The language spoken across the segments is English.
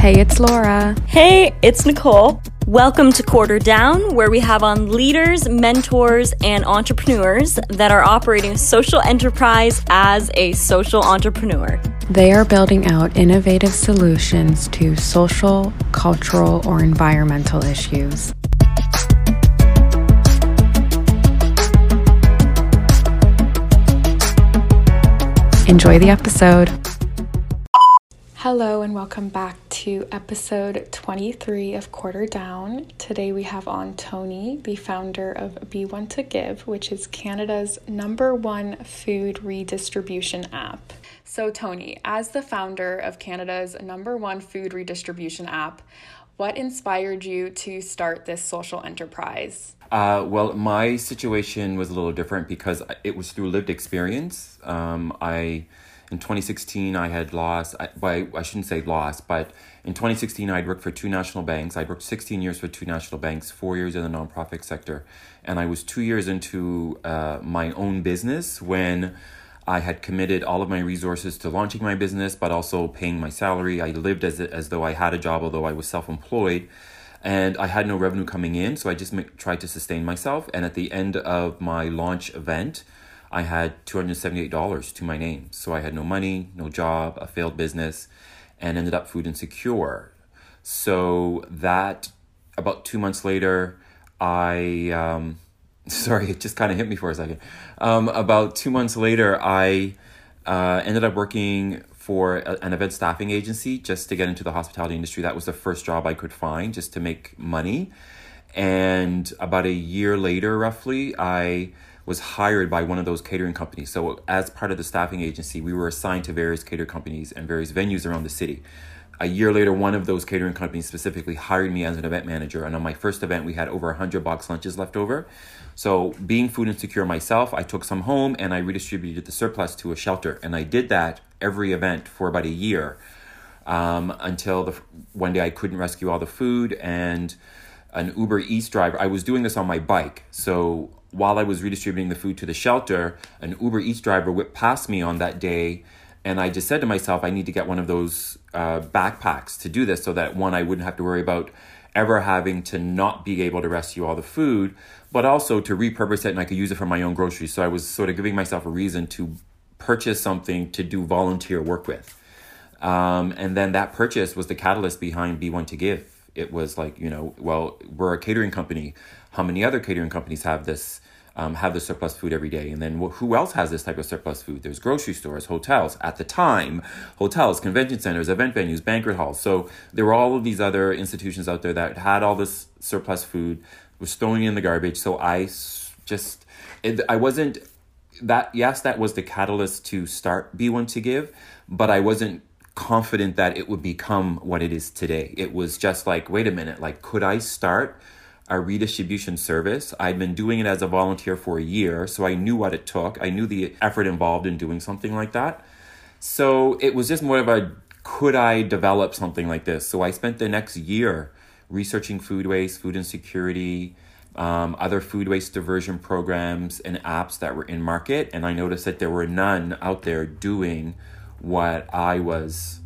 Hey, it's Laura. Hey, it's Nicole. Welcome to Quarter Down, where we have on leaders, mentors, and entrepreneurs that are operating a social enterprise as a social entrepreneur. They are building out innovative solutions to social, cultural, or environmental issues. Enjoy the episode. Hello, and welcome back to episode 23 of Quarter Down. Today we have on Tony, the founder of Be One to Give, which is Canada's number one food redistribution app. So, Tony, as the founder of Canada's number one food redistribution app, what inspired you to start this social enterprise? Uh, well, my situation was a little different because it was through lived experience. Um, I in 2016, I had lost, I, well, I shouldn't say lost, but in 2016, I'd worked for two national banks. I'd worked 16 years for two national banks, four years in the nonprofit sector. And I was two years into uh, my own business when I had committed all of my resources to launching my business, but also paying my salary. I lived as, as though I had a job, although I was self employed. And I had no revenue coming in, so I just tried to sustain myself. And at the end of my launch event, I had $278 to my name. So I had no money, no job, a failed business, and ended up food insecure. So that about two months later, I, um, sorry, it just kind of hit me for a second. Um, about two months later, I uh, ended up working for a, an event staffing agency just to get into the hospitality industry. That was the first job I could find just to make money. And about a year later, roughly, I was hired by one of those catering companies. So, as part of the staffing agency, we were assigned to various catering companies and various venues around the city. A year later, one of those catering companies specifically hired me as an event manager. And on my first event, we had over 100 box lunches left over. So, being food insecure myself, I took some home and I redistributed the surplus to a shelter. And I did that every event for about a year um, until the one day I couldn't rescue all the food and an Uber Eats driver. I was doing this on my bike. So while I was redistributing the food to the shelter, an Uber Eats driver whipped past me on that day. And I just said to myself, I need to get one of those uh, backpacks to do this so that one, I wouldn't have to worry about ever having to not be able to rescue all the food, but also to repurpose it and I could use it for my own groceries. So I was sort of giving myself a reason to purchase something to do volunteer work with. Um, and then that purchase was the catalyst behind B1 to Give. It was like, you know, well, we're a catering company how many other catering companies have this um, have the surplus food every day? And then who else has this type of surplus food? There's grocery stores hotels. At the time hotels convention centers event venues banquet halls. So there were all of these other institutions out there that had all this surplus food was throwing it in the garbage. So i just it, i wasn't that yes that was the catalyst to start be one to give but i wasn't confident that it would become what it is today. It was just like wait a minute like could i start a redistribution service. I'd been doing it as a volunteer for a year, so I knew what it took. I knew the effort involved in doing something like that. So it was just more of a could I develop something like this? So I spent the next year researching food waste, food insecurity, um, other food waste diversion programs and apps that were in market, and I noticed that there were none out there doing what I was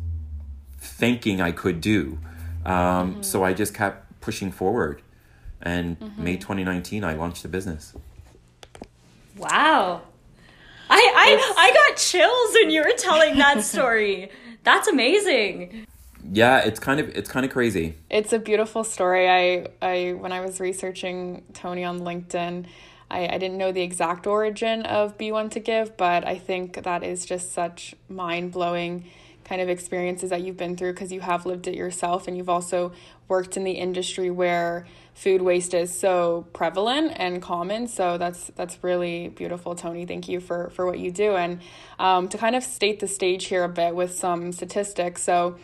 thinking I could do. Um, mm-hmm. So I just kept pushing forward. And mm-hmm. May 2019, I launched the business. Wow. I, I, I got chills when you were telling that story. That's amazing. Yeah, it's kind of it's kind of crazy. It's a beautiful story. I I when I was researching Tony on LinkedIn, I, I didn't know the exact origin of B1 to Give, but I think that is just such mind blowing kind of experiences that you've been through because you have lived it yourself and you've also worked in the industry where food waste is so prevalent and common. So that's that's really beautiful tony. Thank you for for what you do. And um, to kind of state the stage here a bit with some statistics. So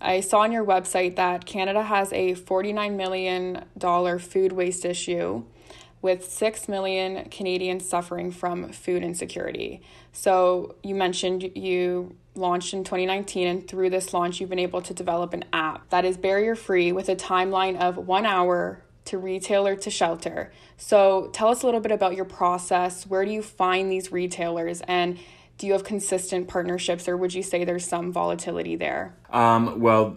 I saw on your website that Canada has a $49 million food waste issue with 6 million Canadians suffering from food insecurity. So, you mentioned you launched in 2019, and through this launch, you've been able to develop an app that is barrier free with a timeline of one hour to retailer to shelter. So, tell us a little bit about your process. Where do you find these retailers, and do you have consistent partnerships, or would you say there's some volatility there? Um, well,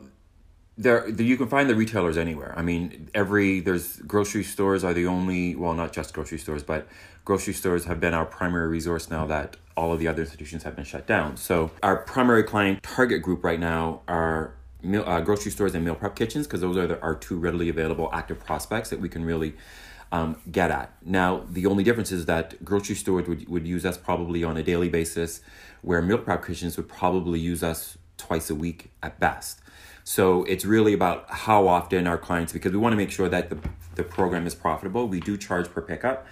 there you can find the retailers anywhere. I mean, every there's grocery stores are the only well, not just grocery stores, but grocery stores have been our primary resource now that all of the other institutions have been shut down. So our primary client target group right now are meal, uh, grocery stores and meal prep kitchens because those are the, our two readily available active prospects that we can really um, get at. Now, the only difference is that grocery stores would, would use us probably on a daily basis, where meal prep kitchens would probably use us twice a week at best. So it's really about how often our clients, because we want to make sure that the, the program is profitable. We do charge per pickup.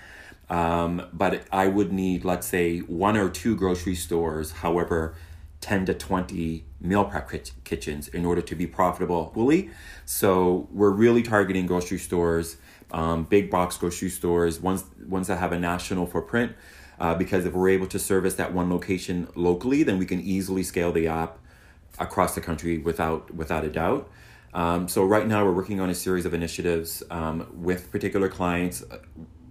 Um, but I would need, let's say, one or two grocery stores, however, 10 to 20 meal prep kitchens in order to be profitable fully. So we're really targeting grocery stores, um, big box grocery stores, ones, ones that have a national footprint. Uh, because if we're able to service that one location locally, then we can easily scale the app across the country without without a doubt. Um, so right now we're working on a series of initiatives um, with particular clients.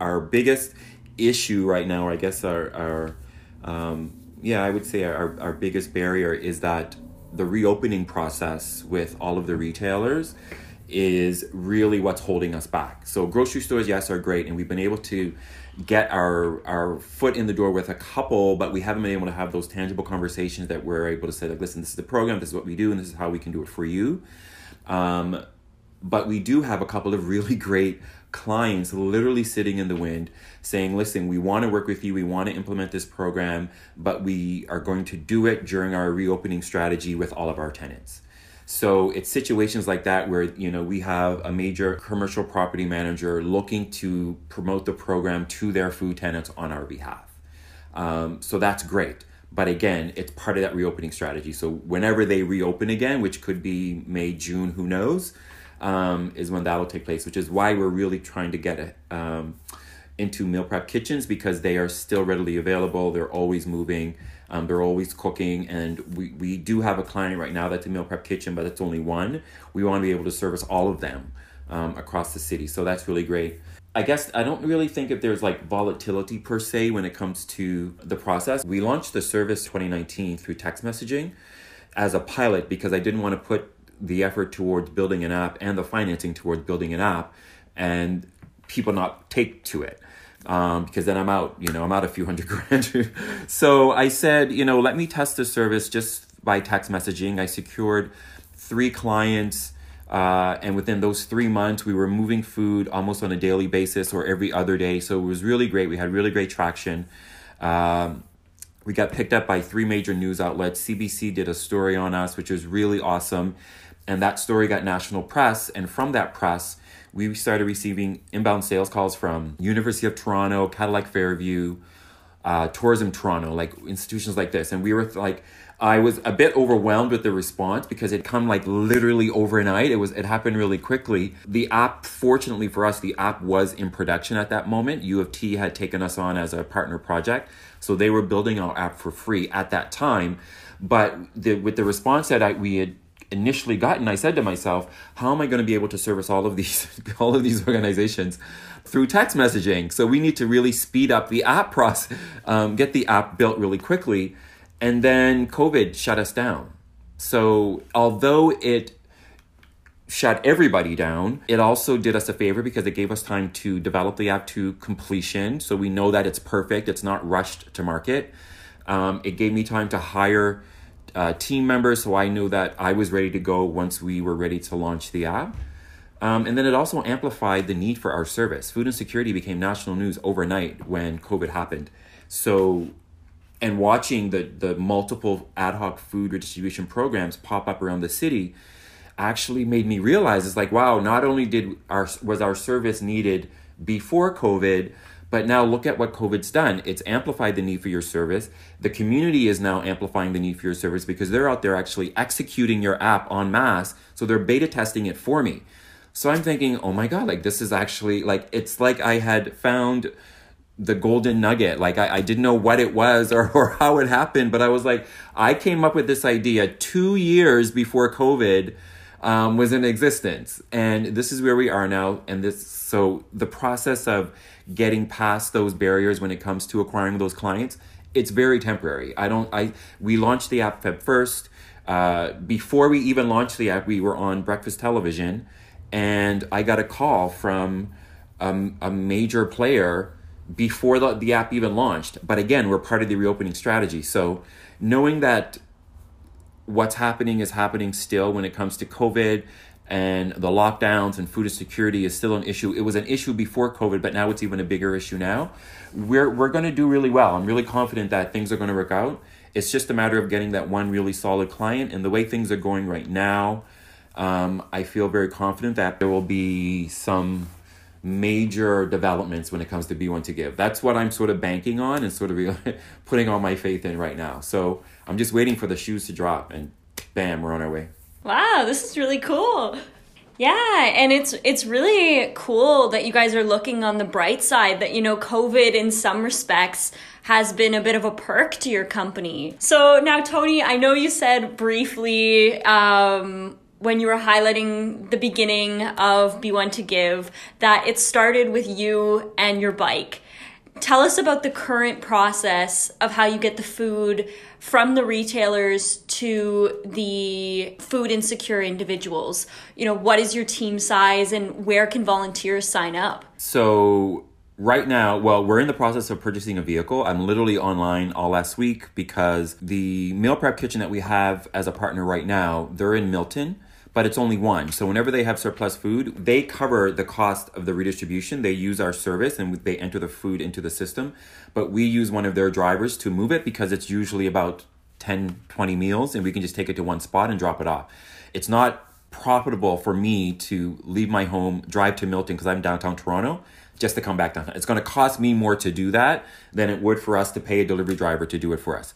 Our biggest issue right now, I guess, our, our um, yeah, I would say our, our biggest barrier is that the reopening process with all of the retailers is really what's holding us back. So grocery stores, yes, are great, and we've been able to get our our foot in the door with a couple, but we haven't been able to have those tangible conversations that we're able to say, like, listen, this is the program, this is what we do, and this is how we can do it for you. Um, but we do have a couple of really great clients literally sitting in the wind saying, listen, we want to work with you, we want to implement this program, but we are going to do it during our reopening strategy with all of our tenants. So it's situations like that where you know we have a major commercial property manager looking to promote the program to their food tenants on our behalf. Um, so that's great. But again, it's part of that reopening strategy. So whenever they reopen again, which could be May, June, who knows, um, is when that'll take place, which is why we're really trying to get um, into meal prep kitchens because they are still readily available. They're always moving. Um, they're always cooking, and we, we do have a client right now that's a meal prep kitchen, but it's only one. We want to be able to service all of them um, across the city, so that's really great. I guess I don't really think if there's like volatility per se when it comes to the process. We launched the service 2019 through text messaging as a pilot because I didn't want to put the effort towards building an app and the financing towards building an app and people not take to it um, because then I'm out, you know, I'm out a few hundred grand. so I said, you know, let me test the service just by text messaging. I secured three clients. Uh, and within those three months, we were moving food almost on a daily basis or every other day. So it was really great. We had really great traction. Um, we got picked up by three major news outlets. CBC did a story on us, which was really awesome. And that story got national press. And from that press, we started receiving inbound sales calls from University of Toronto, Cadillac Fairview, uh, Tourism Toronto, like institutions like this. And we were like, I was a bit overwhelmed with the response because it come like literally overnight. It was it happened really quickly. The app, fortunately for us, the app was in production at that moment. U of T had taken us on as a partner project, so they were building our app for free at that time. But the, with the response that I, we had initially gotten, I said to myself, how am I going to be able to service all of these all of these organizations through text messaging? So we need to really speed up the app process, um, get the app built really quickly, and then COVID shut us down. So although it shut everybody down, it also did us a favor because it gave us time to develop the app to completion. So we know that it's perfect; it's not rushed to market. Um, it gave me time to hire uh, team members, so I knew that I was ready to go once we were ready to launch the app. Um, and then it also amplified the need for our service. Food insecurity became national news overnight when COVID happened. So, and watching the, the multiple ad hoc food redistribution programs pop up around the city actually made me realize it's like, wow, not only did our was our service needed before COVID, but now look at what COVID's done. It's amplified the need for your service. The community is now amplifying the need for your service because they're out there actually executing your app en masse. So they're beta testing it for me. So I'm thinking, oh my God, like this is actually like, it's like I had found the golden nugget. Like I, I didn't know what it was or, or how it happened, but I was like, I came up with this idea two years before COVID um, was in existence. And this is where we are now. And this, so the process of getting past those barriers when it comes to acquiring those clients, it's very temporary. I don't I we launched the app Feb 1st. uh, before we even launched the app, we were on breakfast television, and I got a call from um, a major player before the, the app even launched. But again, we're part of the reopening strategy. So knowing that what's happening is happening still when it comes to COVID and the lockdowns and food insecurity is still an issue. It was an issue before COVID, but now it's even a bigger issue now. We're, we're going to do really well. I'm really confident that things are going to work out. It's just a matter of getting that one really solid client. And the way things are going right now, um, I feel very confident that there will be some major developments when it comes to B1 to Give. That's what I'm sort of banking on and sort of putting all my faith in right now. So I'm just waiting for the shoes to drop and bam, we're on our way. Wow, this is really cool. Yeah, and it's it's really cool that you guys are looking on the bright side that you know COVID in some respects has been a bit of a perk to your company. So now Tony, I know you said briefly um, when you were highlighting the beginning of B1 to Give that it started with you and your bike. Tell us about the current process of how you get the food from the retailers to the food insecure individuals. You know, what is your team size and where can volunteers sign up? So, right now, well, we're in the process of purchasing a vehicle. I'm literally online all last week because the meal prep kitchen that we have as a partner right now, they're in Milton but it's only one. So whenever they have surplus food, they cover the cost of the redistribution. They use our service and they enter the food into the system, but we use one of their drivers to move it because it's usually about 10, 20 meals and we can just take it to one spot and drop it off. It's not profitable for me to leave my home, drive to Milton because I'm downtown Toronto just to come back downtown. It's going to cost me more to do that than it would for us to pay a delivery driver to do it for us.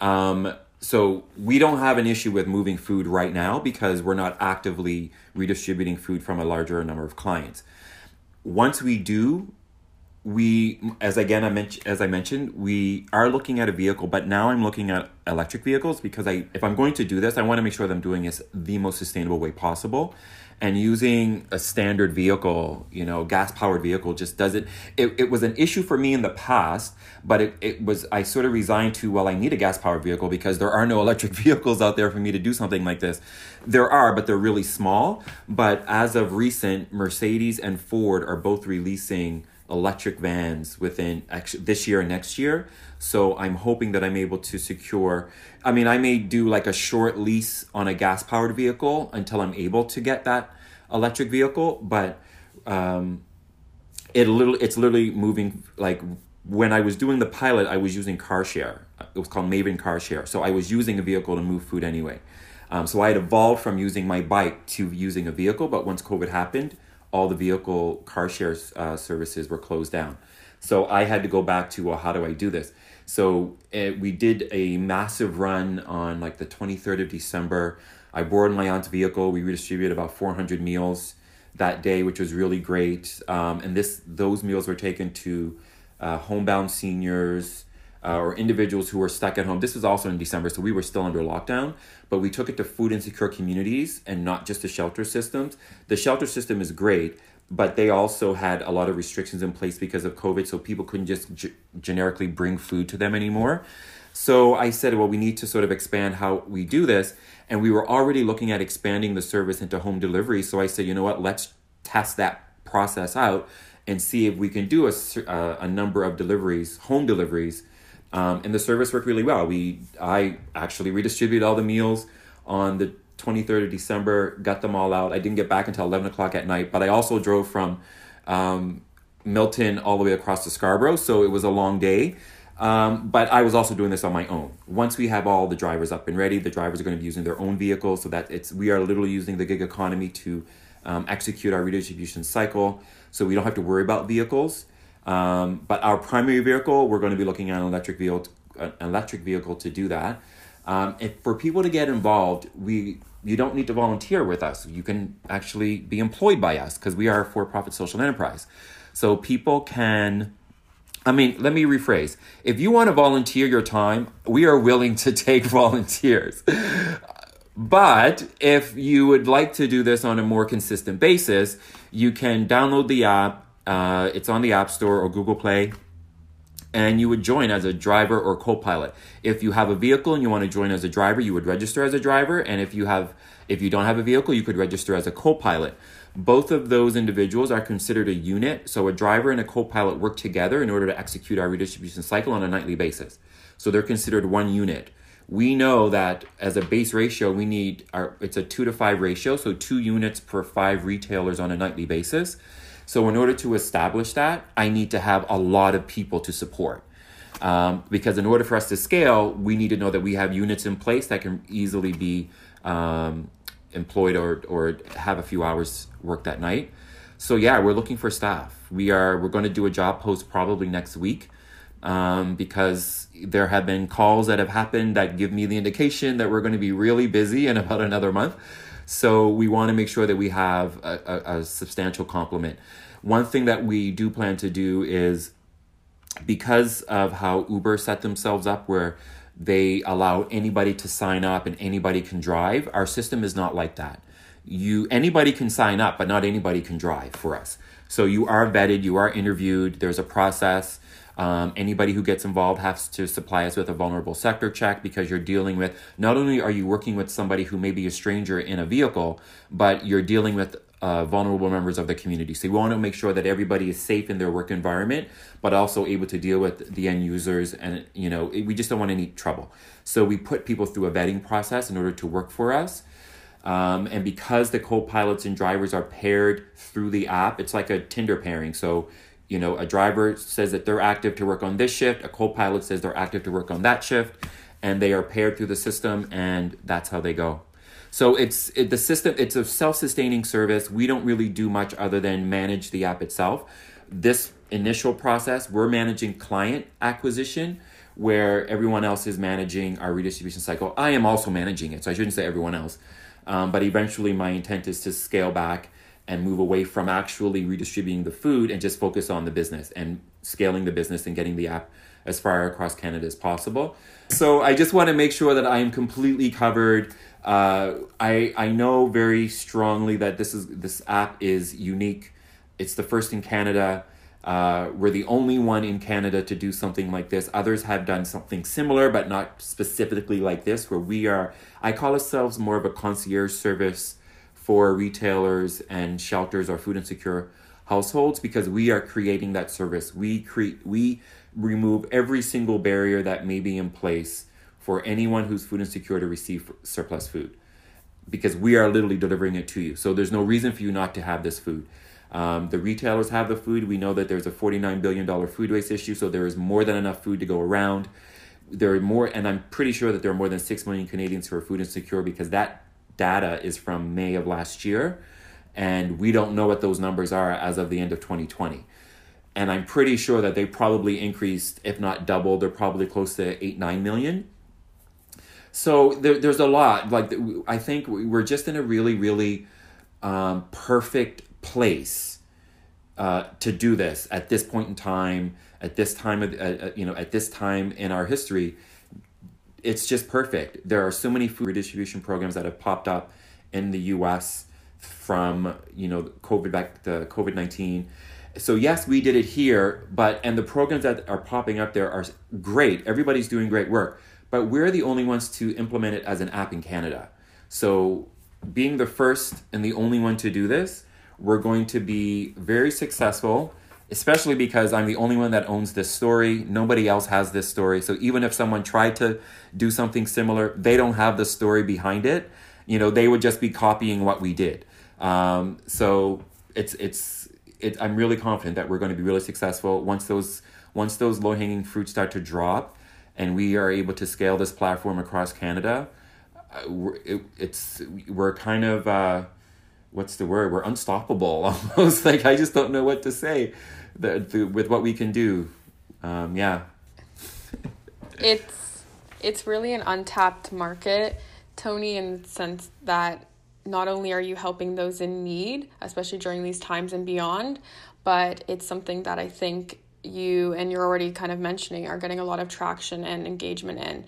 Um, so we don't have an issue with moving food right now because we're not actively redistributing food from a larger number of clients. Once we do, we as again I mentioned as I mentioned, we are looking at a vehicle, but now I'm looking at electric vehicles because I if I'm going to do this, I want to make sure that I'm doing this the most sustainable way possible and using a standard vehicle, you know, gas powered vehicle just doesn't. It, it was an issue for me in the past, but it, it was, I sort of resigned to, well, I need a gas powered vehicle because there are no electric vehicles out there for me to do something like this. There are, but they're really small. But as of recent, Mercedes and Ford are both releasing electric vans within this year and next year. So I'm hoping that I'm able to secure. I mean, I may do like a short lease on a gas powered vehicle until I'm able to get that electric vehicle, but um, it little it's literally moving like when I was doing the pilot, I was using car share. It was called Maven Car Share. So I was using a vehicle to move food anyway. Um, so I had evolved from using my bike to using a vehicle, but once COVID happened, all the vehicle car share uh, services were closed down. So I had to go back to, well, how do I do this? So uh, we did a massive run on like the 23rd of December. I boarded my aunt's vehicle. We redistributed about 400 meals that day, which was really great. Um, and this those meals were taken to uh, homebound seniors, uh, or individuals who were stuck at home. This was also in December, so we were still under lockdown, but we took it to food insecure communities and not just the shelter systems. The shelter system is great, but they also had a lot of restrictions in place because of COVID, so people couldn't just g- generically bring food to them anymore. So I said, well, we need to sort of expand how we do this. And we were already looking at expanding the service into home delivery. So I said, you know what, let's test that process out and see if we can do a, uh, a number of deliveries, home deliveries, um, and the service worked really well. We I actually redistributed all the meals on the 23rd of December, got them all out. I didn't get back until 11 o'clock at night, but I also drove from um, Milton all the way across to Scarborough, so it was a long day. Um, but I was also doing this on my own. Once we have all the drivers up and ready, the drivers are going to be using their own vehicles, so that it's we are literally using the gig economy to um, execute our redistribution cycle, so we don't have to worry about vehicles. Um, but our primary vehicle, we're going to be looking at an electric vehicle, an electric vehicle to do that. Um, for people to get involved, we you don't need to volunteer with us. You can actually be employed by us because we are a for-profit social enterprise. So people can. I mean, let me rephrase. If you want to volunteer your time, we are willing to take volunteers. But if you would like to do this on a more consistent basis, you can download the app uh, it's on the App Store or Google Play. and you would join as a driver or co-pilot. If you have a vehicle and you want to join as a driver, you would register as a driver, and if you have if you don't have a vehicle, you could register as a co-pilot. Both of those individuals are considered a unit, so a driver and a co-pilot work together in order to execute our redistribution cycle on a nightly basis. So they're considered one unit. We know that as a base ratio, we need our it's a 2 to 5 ratio, so 2 units per 5 retailers on a nightly basis. So, in order to establish that, I need to have a lot of people to support. Um, because in order for us to scale, we need to know that we have units in place that can easily be um, employed or, or have a few hours work that night. So yeah, we're looking for staff. We are we're going to do a job post probably next week um, because there have been calls that have happened that give me the indication that we're going to be really busy in about another month. So we want to make sure that we have a, a, a substantial complement. One thing that we do plan to do is because of how Uber set themselves up, where they allow anybody to sign up and anybody can drive. Our system is not like that. You anybody can sign up, but not anybody can drive for us. So you are vetted, you are interviewed. There's a process. Um, anybody who gets involved has to supply us with a vulnerable sector check because you're dealing with not only are you working with somebody who may be a stranger in a vehicle, but you're dealing with uh, vulnerable members of the community. So we want to make sure that everybody is safe in their work environment, but also able to deal with the end users. And you know, we just don't want any trouble. So we put people through a vetting process in order to work for us. Um, and because the co-pilots and drivers are paired through the app, it's like a Tinder pairing. So you know, a driver says that they're active to work on this shift, a co-pilot says they're active to work on that shift, and they are paired through the system, and that's how they go. So it's it, the system. It's a self-sustaining service. We don't really do much other than manage the app itself. This initial process, we're managing client acquisition, where everyone else is managing our redistribution cycle. I am also managing it, so I shouldn't say everyone else. Um, but eventually, my intent is to scale back and move away from actually redistributing the food and just focus on the business and scaling the business and getting the app as far across Canada as possible. So I just want to make sure that I am completely covered. Uh, I I know very strongly that this is this app is unique. It's the first in Canada. Uh, we're the only one in Canada to do something like this. Others have done something similar, but not specifically like this. Where we are, I call ourselves more of a concierge service for retailers and shelters or food insecure households because we are creating that service. We create we remove every single barrier that may be in place for anyone who's food insecure to receive surplus food because we are literally delivering it to you. So there's no reason for you not to have this food. Um, the retailers have the food. We know that there's a $49 billion food waste issue, so there is more than enough food to go around. There are more, and I'm pretty sure that there are more than 6 million Canadians who are food insecure because that data is from May of last year, and we don't know what those numbers are as of the end of 2020. And I'm pretty sure that they probably increased, if not doubled, they're probably close to 8, 9 million. So there, there's a lot. Like, I think we're just in a really, really um, perfect place uh, to do this at this point in time, at this time of, uh, uh you know, at this time in our history it's just perfect. There are so many food redistribution programs that have popped up in the U.S. from you know COVID back the COVID nineteen. So yes, we did it here, but and the programs that are popping up there are great. Everybody's doing great work, but we're the only ones to implement it as an app in Canada. So being the first and the only one to do this, we're going to be very successful especially because I'm the only one that owns this story. Nobody else has this story. So even if someone tried to do something similar, they don't have the story behind it. You know, they would just be copying what we did. Um, so it's it's it, I'm really confident that we're going to be really successful once those once those low hanging fruits start to drop, and we are able to scale this platform across Canada. Uh, we're, it, it's we're kind of. Uh, what's the word? We're unstoppable almost. like I just don't know what to say the, the, with what we can do. Um, yeah. it's it's really an untapped market, Tony, in the sense that not only are you helping those in need, especially during these times and beyond, but it's something that I think you and you're already kind of mentioning are getting a lot of traction and engagement in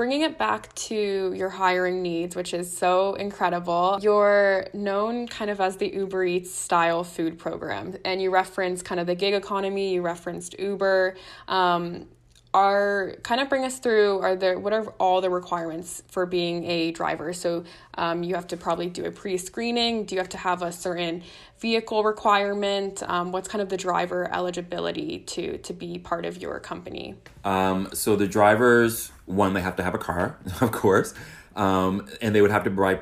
bringing it back to your hiring needs, which is so incredible, you're known kind of as the Uber Eats style food program, and you reference kind of the gig economy, you referenced Uber. Um, are kind of bring us through are there what are all the requirements for being a driver? So um, you have to probably do a pre-screening. Do you have to have a certain vehicle requirement? Um, what's kind of the driver eligibility to to be part of your company? Um, so the drivers one they have to have a car of course. Um, and they would have to provide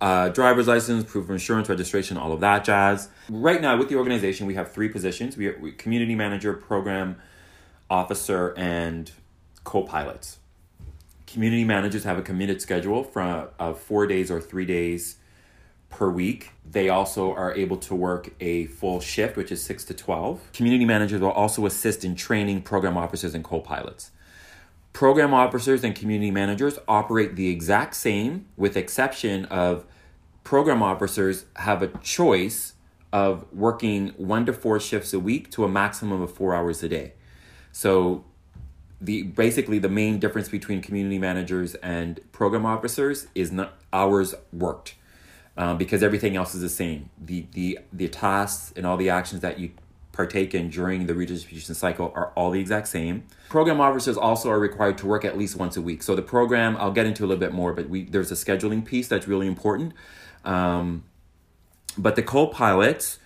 uh, driver's license, proof of insurance, registration, all of that jazz. Right now, with the organization, we have three positions: we are community manager, program officer, and co pilots. Community managers have a committed schedule from of four days or three days per week. They also are able to work a full shift, which is 6 to 12. Community managers will also assist in training program officers and co pilots. Program officers and community managers operate the exact same, with exception of program officers have a choice of working one to four shifts a week to a maximum of four hours a day. So the basically the main difference between community managers and program officers is not hours worked um, because everything else is the same. The the the tasks and all the actions that you partake in during the redistribution cycle are all the exact same. Program officers also are required to work at least once a week. So the program i'll get into a little bit more but we there's a scheduling piece that's really important. Um, but the co-pilots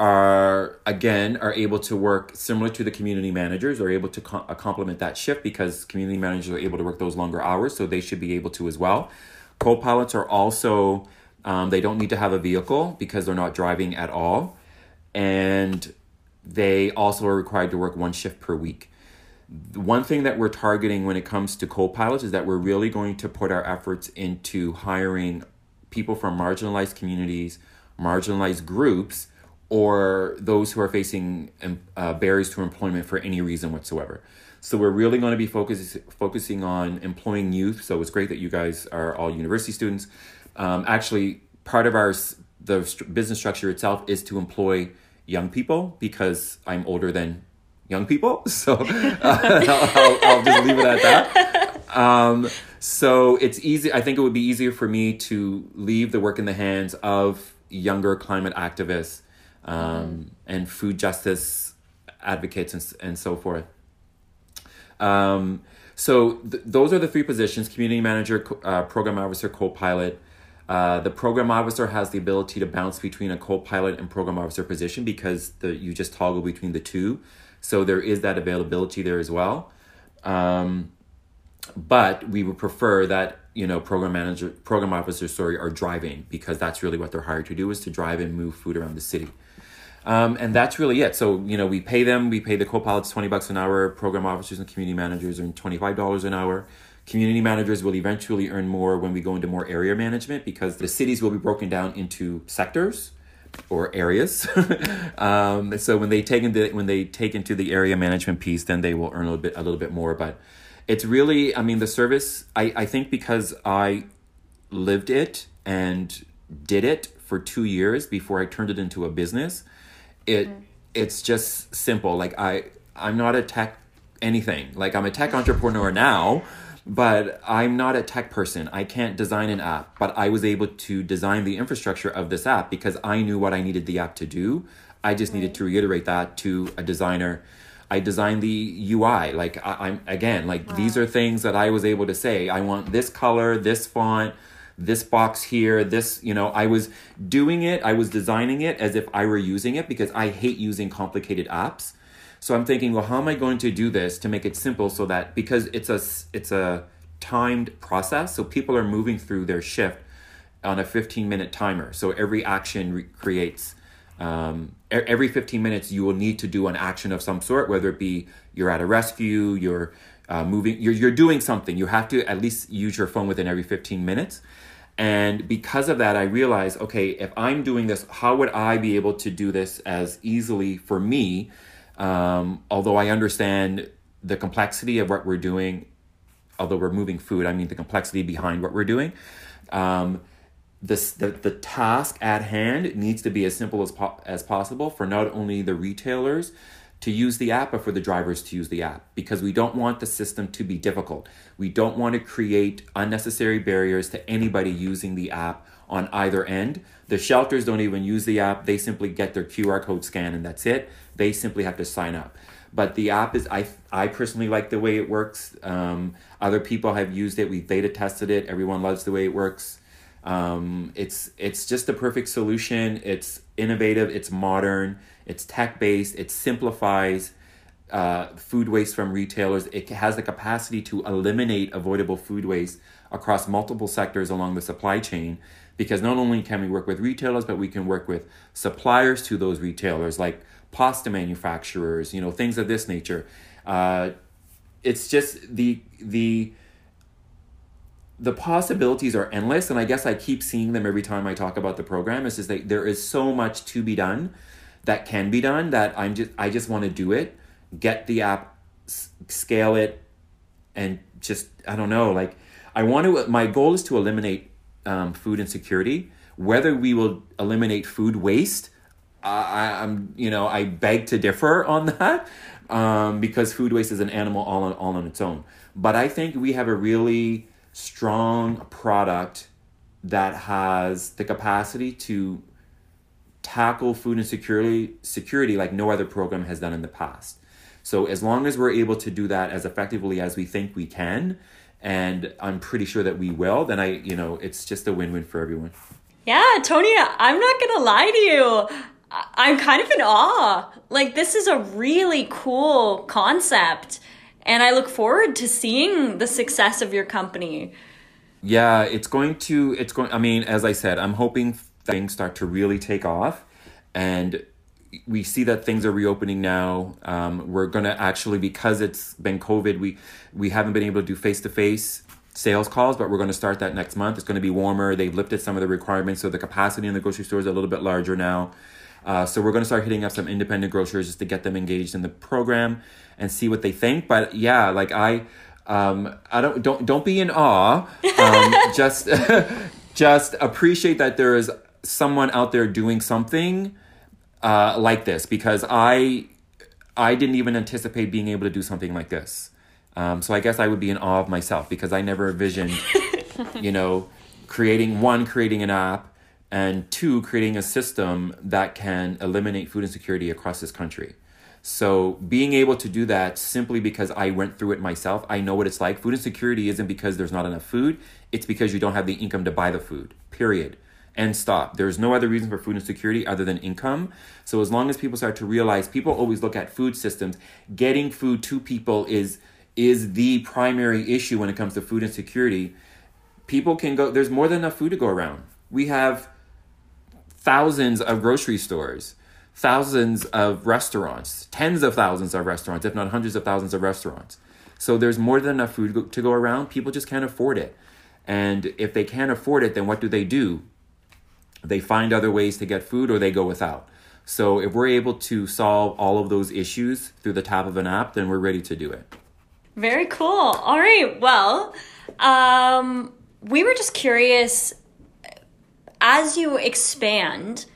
are again are able to work similar to the community managers are able to co- uh, complement that shift because community managers are able to work those longer hours so they should be able to as well. Co-pilots are also um, they don't need to have a vehicle because they're not driving at all and they also are required to work one shift per week. The one thing that we're targeting when it comes to co-pilots is that we're really going to put our efforts into hiring people from marginalized communities marginalized groups or those who are facing uh, barriers to employment for any reason whatsoever. So we're really going to be focus, focusing on employing youth. So it's great that you guys are all university students. Um, actually, part of our the st- business structure itself is to employ young people because I'm older than young people. So uh, I'll, I'll, just leave it at that. Um, so it's easy. I think it would be easier for me to leave the work in the hands of younger climate activists um, and food justice advocates and, and so forth. Um, so th- those are the three positions: community manager, uh, program officer, co-pilot. Uh, the program officer has the ability to bounce between a co-pilot and program officer position because the, you just toggle between the two. So there is that availability there as well. Um, but we would prefer that you know program manager program officers sorry are driving because that's really what they're hired to do is to drive and move food around the city um, and that's really it. So, you know, we pay them, we pay the co-pilots 20 bucks an hour, program officers and community managers earn $25 an hour. Community managers will eventually earn more when we go into more area management because the cities will be broken down into sectors or areas. um, so when they take into when they take into the area management piece, then they will earn a little bit a little bit more. But it's really, I mean, the service. I I think because I lived it and did it for two years before I turned it into a business it mm-hmm. it's just simple like i i'm not a tech anything like i'm a tech entrepreneur now but i'm not a tech person i can't design an app but i was able to design the infrastructure of this app because i knew what i needed the app to do i just right. needed to reiterate that to a designer I designed the UI. Like I, am again, like wow. these are things that I was able to say. I want this color, this font, this box here, this, you know, I was doing it, I was designing it as if I were using it because I hate using complicated apps. So I'm thinking, well, how am I going to do this to make it simple so that because it's a it's a timed process, so people are moving through their shift on a 15 minute timer. So every action re- creates um, every 15 minutes you will need to do an action of some sort, whether it be you're at a rescue, you're uh, moving, you're, you're doing something. You have to at least use your phone within every 15 minutes. And because of that, I realized okay, if I'm doing this, how would I be able to do this as easily for me? Um, although I understand the complexity of what we're doing, although we're moving food, I mean the complexity behind what we're doing. Um, this, the, the task at hand needs to be as simple as, po- as possible for not only the retailers to use the app, but for the drivers to use the app because we don't want the system to be difficult. We don't want to create unnecessary barriers to anybody using the app on either end. The shelters don't even use the app, they simply get their QR code scan and that's it. They simply have to sign up. But the app is, I, I personally like the way it works. Um, other people have used it, We've beta tested it, everyone loves the way it works. Um, it's it's just the perfect solution. It's innovative. It's modern. It's tech based. It simplifies uh, food waste from retailers. It has the capacity to eliminate avoidable food waste across multiple sectors along the supply chain. Because not only can we work with retailers, but we can work with suppliers to those retailers, like pasta manufacturers, you know, things of this nature. Uh, it's just the the the possibilities are endless and i guess i keep seeing them every time i talk about the program is just that there is so much to be done that can be done that i'm just i just want to do it get the app s- scale it and just i don't know like i want to my goal is to eliminate um, food insecurity. Whether we will eliminate food waste I, i'm you know i beg to differ on that um, because food waste is an animal all on, all on its own. But i think we have a really strong product that has the capacity to tackle food insecurity security like no other program has done in the past. So as long as we're able to do that as effectively as we think we can, and I'm pretty sure that we will, then I, you know, it's just a win-win for everyone. Yeah, Tony, I'm not gonna lie to you. I'm kind of in awe. Like, this is a really cool concept and I look forward to seeing the success of your company. Yeah, it's going to it's going I mean, as I said, I'm hoping things start to really take off and we see that things are reopening now. Um, we're gonna actually because it's been COVID, we we haven't been able to do face to face sales calls, but we're to start that next month. It's to be warmer. They've lifted some of the requirements, so the capacity in the grocery stores is a little bit larger now. Uh, so we're to start hitting up some independent grocers just to get them engaged in the program and see what they think. But yeah, like I, um, I don't don't don't be in awe. Um, just just appreciate that there is someone out there doing something uh, like this because I I didn't even anticipate being able to do something like this. Um, so I guess I would be in awe of myself because I never envisioned, you know, creating one, creating an app, and two, creating a system that can eliminate food insecurity across this country. So being able to do that simply because I went through it myself, I know what it's like. Food insecurity isn't because there's not enough food, it's because you don't have the income to buy the food. Period. And stop. There's no other reason for food insecurity other than income. So as long as people start to realize people always look at food systems, getting food to people is is the primary issue when it comes to food insecurity. People can go there's more than enough food to go around. We have thousands of grocery stores thousands of restaurants, tens of thousands of restaurants, if not hundreds of thousands of restaurants. So there's more than enough food to go around. People just can't afford it. And if they can't afford it, then what do they do? They find other ways to get food or they go without. So if we're able to solve all of those issues through the top of an app, then we're ready to do it. Very cool. All right. Well, um, we were just curious as you expand,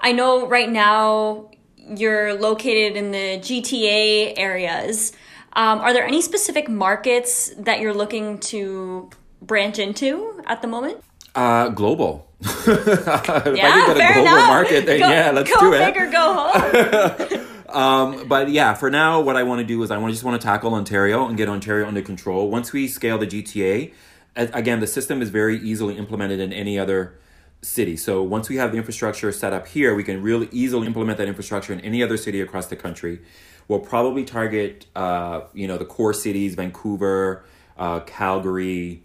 I know right now you're located in the GTA areas. Um, are there any specific markets that you're looking to branch into at the moment? Uh, global. if yeah, I could get a global enough. market, then go, yeah, let's do it. Go big or go home. um, but yeah, for now, what I want to do is I want just want to tackle Ontario and get Ontario under control. Once we scale the GTA, again, the system is very easily implemented in any other city. So once we have the infrastructure set up here, we can really easily implement that infrastructure in any other city across the country. We'll probably target, uh, you know, the core cities: Vancouver, uh, Calgary,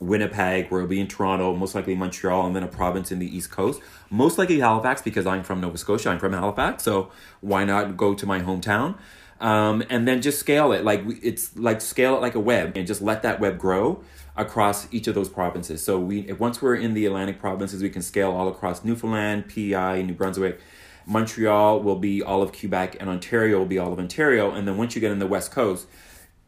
Winnipeg. where We'll be in Toronto, most likely Montreal, and then a province in the East Coast. Most likely Halifax because I'm from Nova Scotia. I'm from Halifax, so why not go to my hometown? Um, and then just scale it like it's like scale it like a web and just let that web grow across each of those provinces. So we once we're in the Atlantic provinces, we can scale all across Newfoundland, PEI, New Brunswick. Montreal will be all of Quebec and Ontario will be all of Ontario. And then once you get in the West Coast,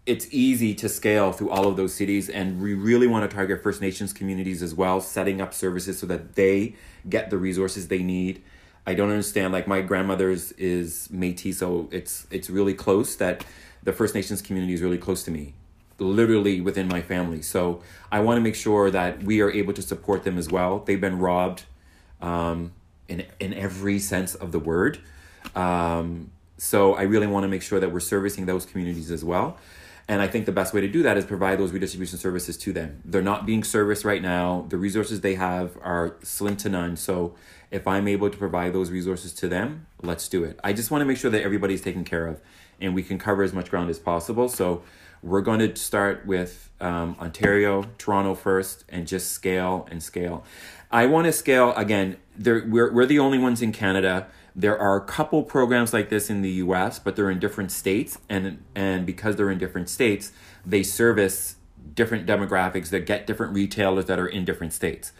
it's easy to scale through all of those cities. And we really want to target First Nations communities as well, setting up services so that they get the resources they need. I don't understand. Like my grandmother's is Métis, so it's it's really close. That the First Nations community is really close to me, literally within my family. So I want to make sure that we are able to support them as well. They've been robbed, um, in in every sense of the word. Um, so I really want to make sure that we're servicing those communities as well. And I think the best way to do that is provide those redistribution services to them. They're not being serviced right now. The resources they have are slim to none. So if I'm able to provide those resources to them, let's do it. I just want to make sure that everybody's taken care of and we can cover as much ground as possible. So we're going to start with um, Ontario, Toronto first, and just scale and scale. I want to scale again. There, we're, we're the only ones in Canada there are a couple programs like this in the US, but they're in different states. And, and because they're in different states, they service different demographics that get different retailers that are in different states.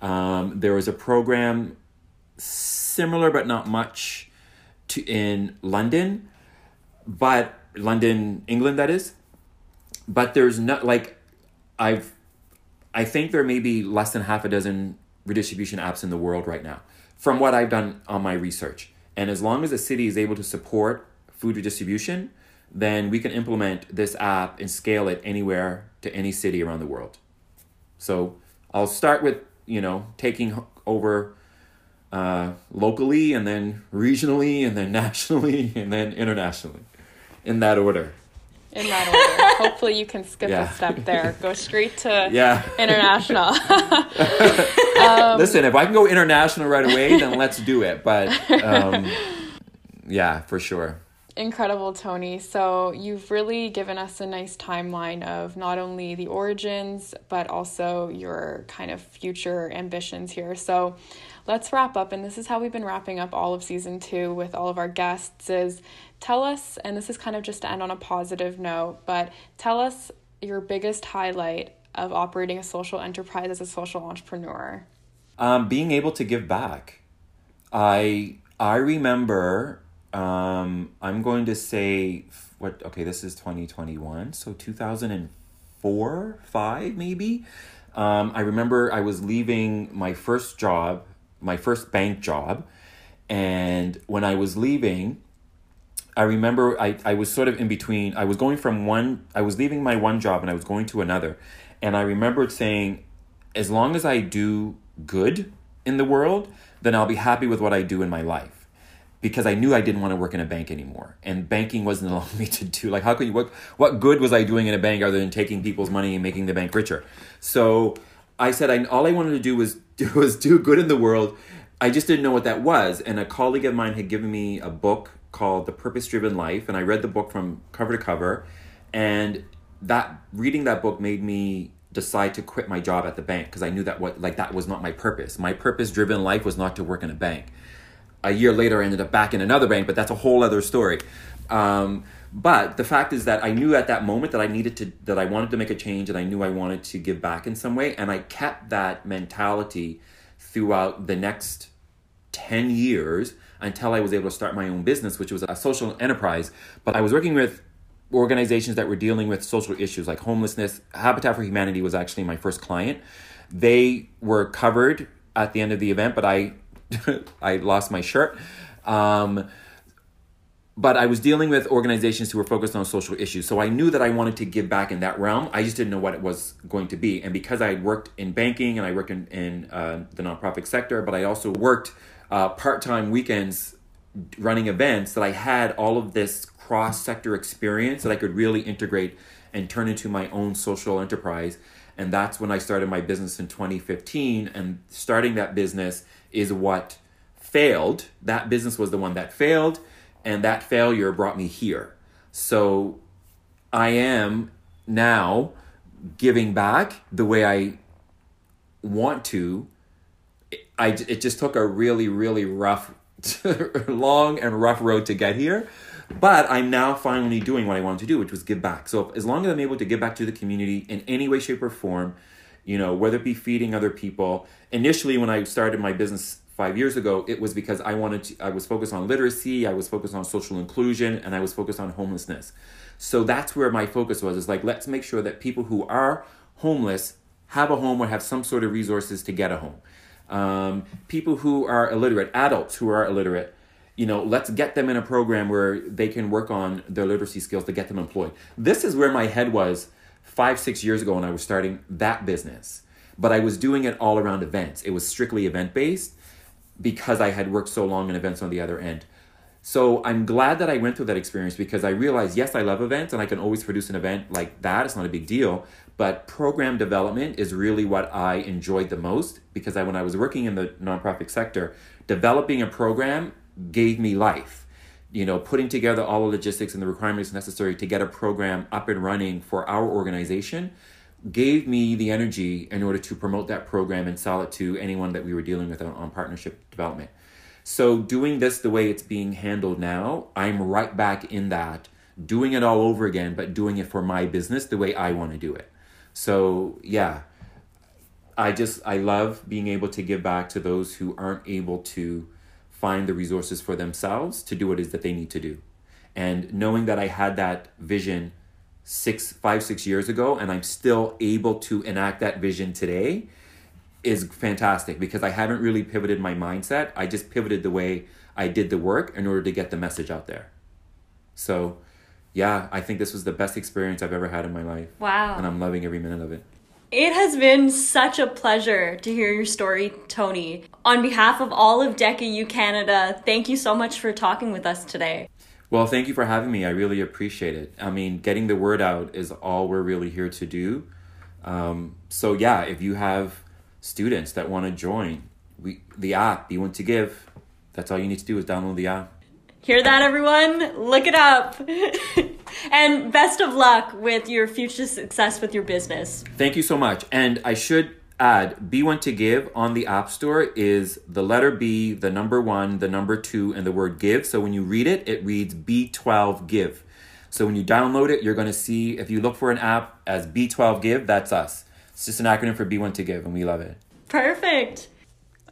Um, there was a program similar but not much to in London, but London, England, that is. But there's not like I've I think there may be less than half a dozen redistribution apps in the world right now from what I've done on my research. And as long as the city is able to support food redistribution, then we can implement this app and scale it anywhere to any city around the world. So I'll start with, you know, taking over uh, locally and then regionally and then nationally and then internationally in that order in that order. Hopefully, you can skip yeah. a step there. Go straight to yeah. international. um, Listen, if I can go international right away, then let's do it. But um, yeah, for sure. Incredible, Tony. So, you've really given us a nice timeline of not only the origins, but also your kind of future ambitions here. So, let's wrap up. And this is how we've been wrapping up all of season two with all of our guests is tell us, and this is kind of just to end on a positive note, but tell us your biggest highlight of operating a social enterprise as a social entrepreneur. Um, being able to give back. I I remember um, I'm going to say what okay this is 2021 so 2004 5 maybe um, I remember I was leaving my first job my first bank job and when I was leaving I remember I, I was sort of in between. I was going from one, I was leaving my one job and I was going to another. And I remembered saying, as long as I do good in the world, then I'll be happy with what I do in my life. Because I knew I didn't want to work in a bank anymore. And banking wasn't allowing me to do like how could you what what good was I doing in a bank other than taking people's money and making the bank richer? So I said I all I wanted to do was was do good in the world. I just didn't know what that was. And a colleague of mine had given me a book called The Purpose Driven Life, and I read the book from cover to cover. And that reading that book made me decide to quit my job at the bank because I knew that what like that was not my purpose. My purpose driven life was not to work in a bank. A year later, I ended up back in another bank, but that's a whole other story. Um, but the fact is that I knew at that moment that I needed to that I wanted to make a change and I knew I wanted to give back in some way, and I kept that mentality throughout the next ten years until I was able to start my own business, which was a social enterprise. But I was working with organizations that were dealing with social issues like homelessness. Habitat for Humanity was actually my first client. They were covered at the end of the event, but I I lost my shirt. Um, but I was dealing with organizations who were focused on social issues. So I knew that I wanted to give back in that realm. I just didn't know what it was going to be. And because I had worked in banking and I worked in, in uh, the nonprofit sector, but I also worked uh, part time weekends running events that I had all of this cross sector experience that I could really integrate and turn into my own social enterprise. And that's when I started my business in 2015. And starting that business is what failed. That business was the one that failed, and that failure brought me here. So I am now giving back the way I want to I it just took a really really rough, long and rough road to get here, but I'm now finally doing what I wanted to do, which was give back. So as long as I'm able to give back to the community in any way, shape, or form, you know, whether it be feeding other people. Initially, when I started my business five years ago, it was because I wanted to. I was focused on literacy, I was focused on social inclusion, and I was focused on homelessness. So that's where my focus was. Is like let's make sure that people who are homeless have a home or have some sort of resources to get a home. Um, people who are illiterate, adults who are illiterate. You know, let's get them in a program where they can work on their literacy skills to get them employed. This is where my head was five, six years ago when I was starting that business. But I was doing it all around events. It was strictly event based because I had worked so long in events on the other end. So I'm glad that I went through that experience because I realized, yes, I love events and I can always produce an event like that. It's not a big deal. But program development is really what I enjoyed the most because I, when I was working in the nonprofit sector, developing a program gave me life. You know, putting together all the logistics and the requirements necessary to get a program up and running for our organization gave me the energy in order to promote that program and sell it to anyone that we were dealing with on, on partnership development. So, doing this the way it's being handled now, I'm right back in that, doing it all over again, but doing it for my business the way I want to do it. So, yeah, I just, I love being able to give back to those who aren't able to find the resources for themselves to do what it is that they need to do. And knowing that I had that vision six, five, six years ago, and I'm still able to enact that vision today is fantastic because I haven't really pivoted my mindset. I just pivoted the way I did the work in order to get the message out there. So, yeah, I think this was the best experience I've ever had in my life. Wow. And I'm loving every minute of it. It has been such a pleasure to hear your story, Tony. On behalf of all of DECA U Canada, thank you so much for talking with us today. Well, thank you for having me. I really appreciate it. I mean, getting the word out is all we're really here to do. Um, so, yeah, if you have students that want to join we the app, B1 to Give, that's all you need to do is download the app. Hear that, everyone? Look it up. and best of luck with your future success with your business. Thank you so much. And I should add B1 to Give on the App Store is the letter B, the number one, the number two, and the word give. So when you read it, it reads B12 Give. So when you download it, you're going to see, if you look for an app as B12 Give, that's us. It's just an acronym for B1 to Give, and we love it. Perfect.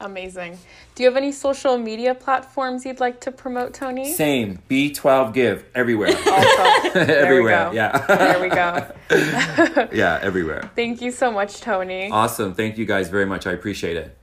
Amazing. Do you have any social media platforms you'd like to promote, Tony? Same. B12 Give everywhere. Oh, also, everywhere. Yeah. there we go. yeah, everywhere. Thank you so much, Tony. Awesome. Thank you guys very much. I appreciate it.